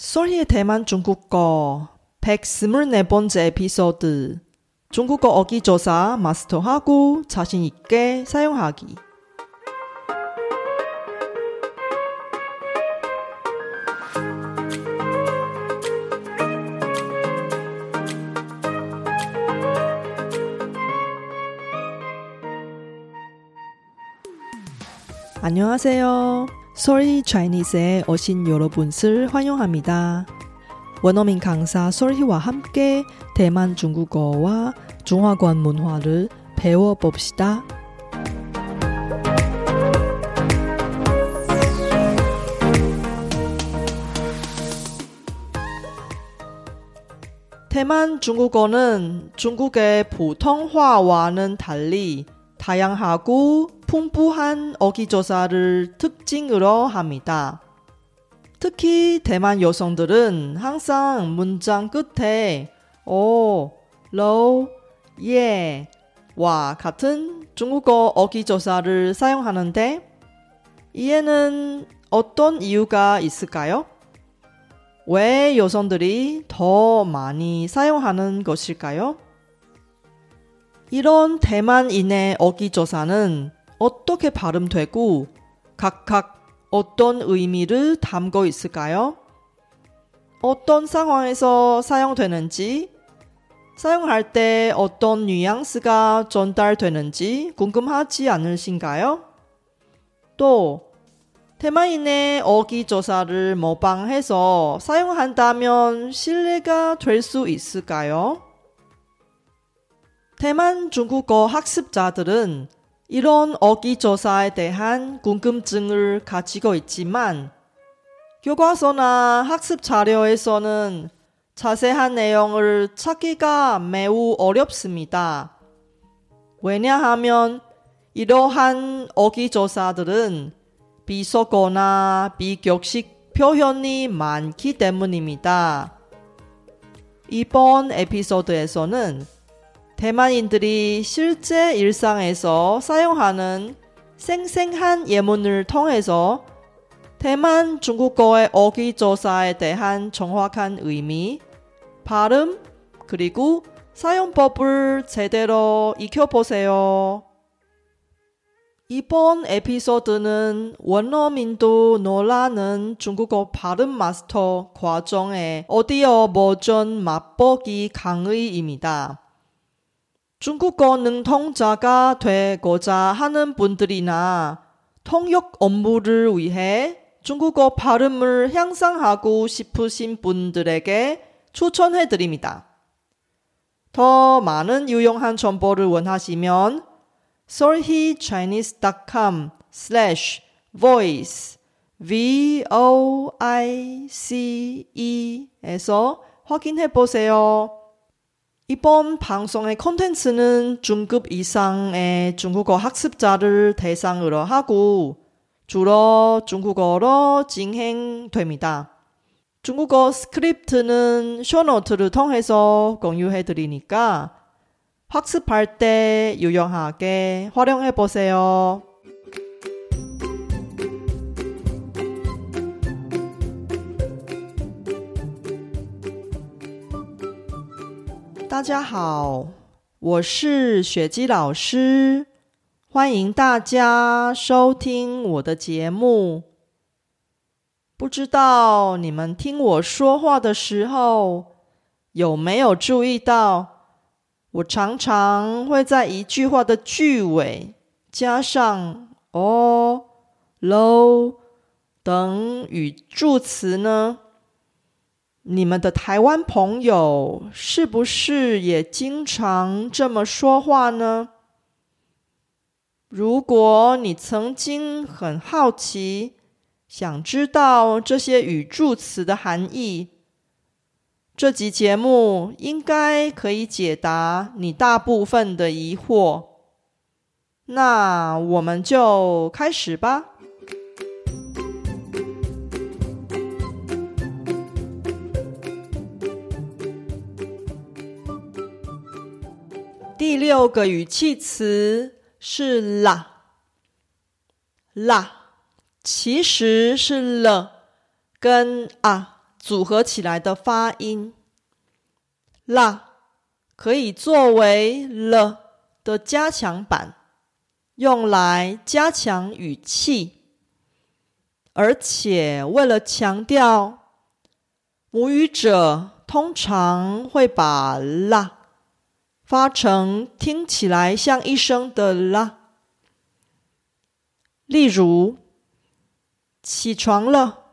소리의 대만 중국어 124번째 에피소드 중국어 어기 조사 마스터하고 자신 있게 사용하기 안녕하세요. 솔희 차이니즈에 오신 여러분을 환영합니다. 원어민 강사 솔희와 함께 대만 중국어와 중화권 문화를 배워봅시다. 대만 중국어는 중국의 보통화와는 달리 다양하고 풍부한 어기조사를 특징으로 합니다. 특히 대만 여성들은 항상 문장 끝에 오, 로, 예, 와 같은 중국어 어기조사를 사용하는데 이에는 어떤 이유가 있을까요? 왜 여성들이 더 많이 사용하는 것일까요? 이런 대만인의 어기조사는 어떻게 발음되고 각각 어떤 의미를 담고 있을까요? 어떤 상황에서 사용되는지, 사용할 때 어떤 뉘앙스가 전달되는지 궁금하지 않으신가요? 또, 대만인의 어기조사를 모방해서 사용한다면 신뢰가 될 수 있을까요? 대만 중국어 학습자들은 이런 어기조사에 대한 궁금증을 가지고 있지만 교과서나 학습 자료에서는 자세한 내용을 찾기가 매우 어렵습니다. 왜냐하면 이러한 어기조사들은 비속어나 비격식 표현이 많기 때문입니다. 이번 에피소드에서는 대만인들이 실제 일상에서 사용하는 생생한 예문을 통해서 대만 중국어의 어기조사에 대한 정확한 의미, 발음, 그리고 사용법을 제대로 익혀보세요. 이번 에피소드는 원어민도 놀라는 중국어 발음 마스터 과정의 오디오 버전 맛보기 강의입니다. 중국어 능통자가 되고자 하는 분들이나 통역 업무를 위해 중국어 발음을 향상하고 싶으신 분들에게 추천해 드립니다. 더 많은 유용한 정보를 원하시면 solhechinese.com slash voice v-o-i-c-e에서 확인해 보세요. 이번 방송의 콘텐츠는 중급 이상의 중국어 학습자를 대상으로 하고 주로 중국어로 진행됩니다. 중국어 스크립트는 쇼노트를 통해서 공유해 드리니까 학습할 때 유용하게 활용해 보세요. 大家好，我是雪姬老师，欢迎大家收听我的节目。不知道你们听我说话的时候有没有注意到，我常常会在一句话的句尾加上“哦”“喽”等语助词呢？你们的台湾朋友是不是也经常这么说话呢？如果你曾经很好奇，想知道这些语助词的含义，这集节目应该可以解答你大部分的疑惑。那我们就开始吧。第六个语气词是啦，啦，其实是了跟啊组合起来的发音。啦可以作为了的加强版，用来加强语气，而且为了强调，母语者通常会把啦发成听起来像一声的啦。例如，起床了，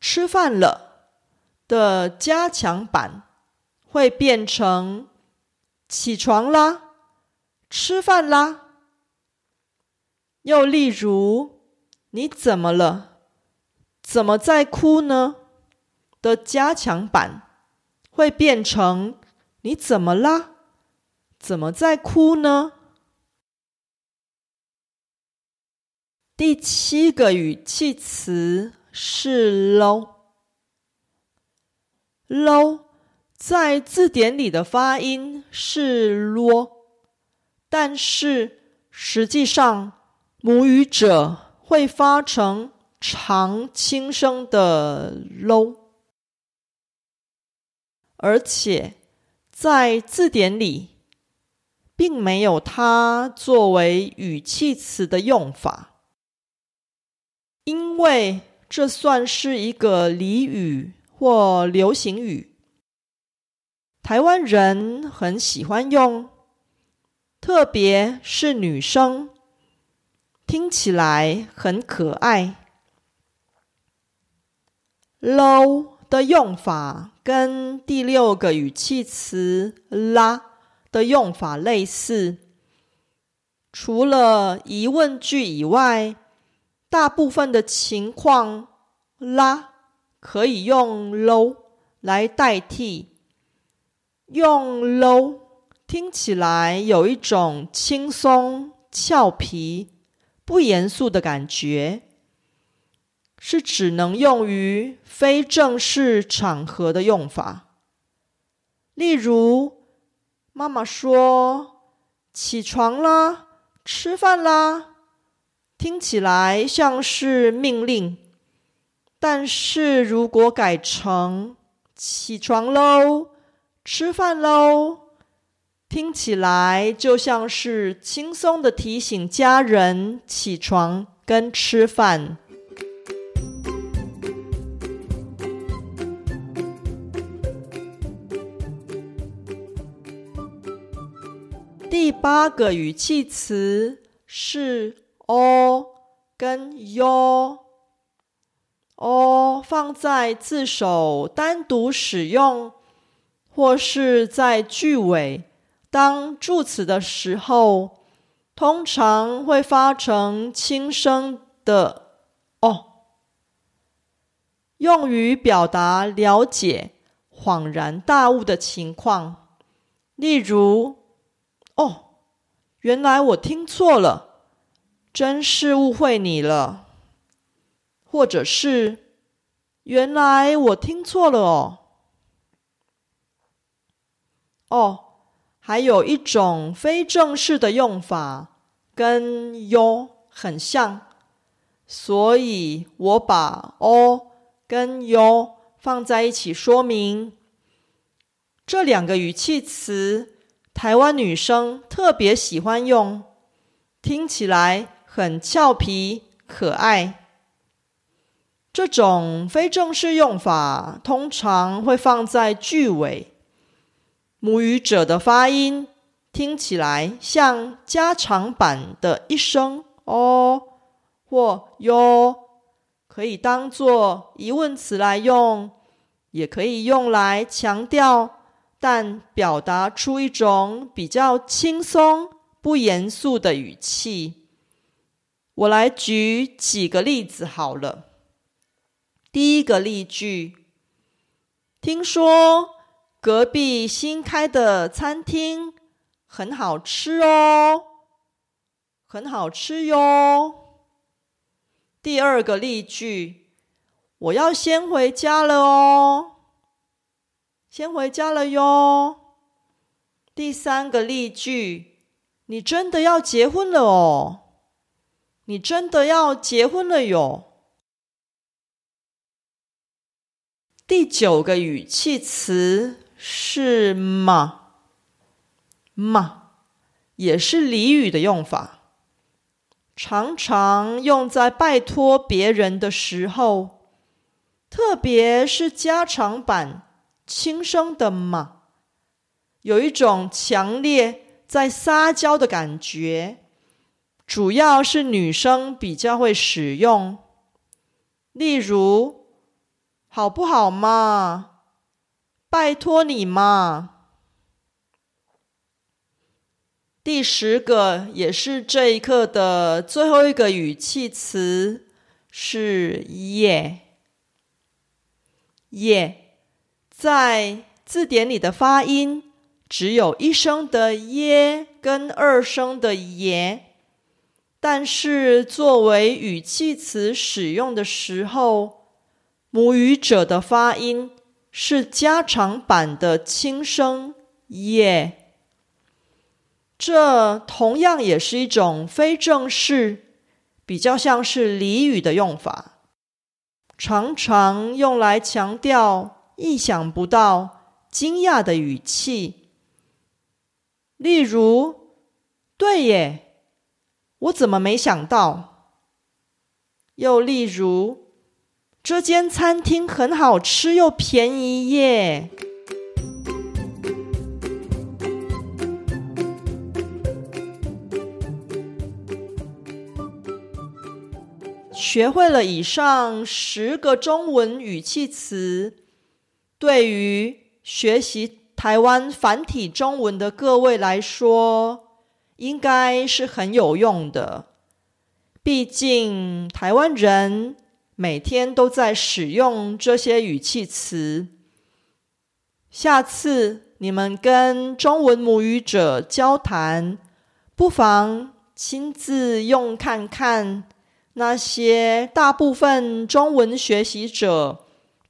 吃饭了的加强版会变成起床啦，吃饭啦。又例如，你怎么了？怎么在哭呢？的加强版会变成你怎么啦？怎么在哭呢？第七个语气词是 “low”，“low” 在字典里的发音是 “lo”，但是实际上母语者会发成长轻声的 “low”，而且在字典里并没有它作为语气词的用法。因为这算是一个俚语或流行语，台湾人很喜欢用，特别是女生，听起来很可爱。low 的用法跟第六个语气词啦的用法类似，除了疑问句以外。大部分的情况，啦可以用 low 来代替。用 low 听起来有一种轻松、俏皮、不严肃的感觉，是只能用于非正式场合的用法。例如，妈妈说：“起床啦，吃饭啦。”听起来像是命令，但是如果改成“起床喽，吃饭喽”，听起来就像是轻松的提醒家人起床跟吃饭。八个语气词是。o 跟 yo，o 放在字首单独使用，或是在句尾当助词的时候，通常会发成轻声的哦，用于表达了解、恍然大悟的情况。例如，哦，原来我听错了。真是误会你了，或者是原来我听错了哦。哦，还有一种非正式的用法，跟 “yo” 很像，所以我把哦跟 “yo” 放在一起说明。这两个语气词，台湾女生特别喜欢用，听起来。很俏皮可爱，这种非正式用法通常会放在句尾。母语者的发音听起来像加长版的一声“哦”或“哟”，可以当做疑问词来用，也可以用来强调，但表达出一种比较轻松、不严肃的语气。我来举几个例子好了。第一个例句：听说隔壁新开的餐厅很好吃哦，很好吃哟。第二个例句：我要先回家了哦，先回家了哟。第三个例句：你真的要结婚了哦。你真的要结婚了哟？第九个语气词是嘛嘛，也是俚语的用法，常常用在拜托别人的时候，特别是加长版轻声的嘛，有一种强烈在撒娇的感觉，主要是女生比较会使用，例如。好不好嘛？拜托你嘛！第十个也是这一课的最后一个语气词是“耶”。耶，在字典里的发音只有一声的“耶”跟二声的“耶”，但是作为语气词使用的时候。母语者的发音是加长版的轻声耶，这同样也是一种非正式、比较像是俚语的用法，常常用来强调意想不到、惊讶的语气。例如，对耶，我怎么没想到？又例如。这间餐厅很好吃又便宜耶！学会了以上十个中文语气词，对于学习台湾繁体中文的各位来说，应该是很有用的。毕竟台湾人。每天都在使用这些语气词。下次你们跟中文母语者交谈，不妨亲自用看看那些大部分中文学习者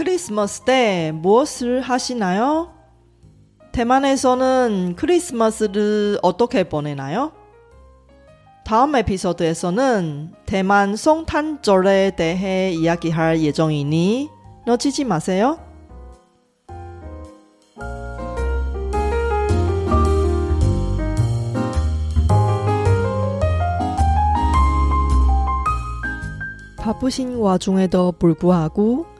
크리스마스 때 무엇을 하시나요? 대만에서는 크리스마스를 어떻게 보내나요? 다음 에피소드에서는 대만 송탄절에 대해 이야기할 예정이니 놓치지 마세요. 바쁘신 와중에도 불구하고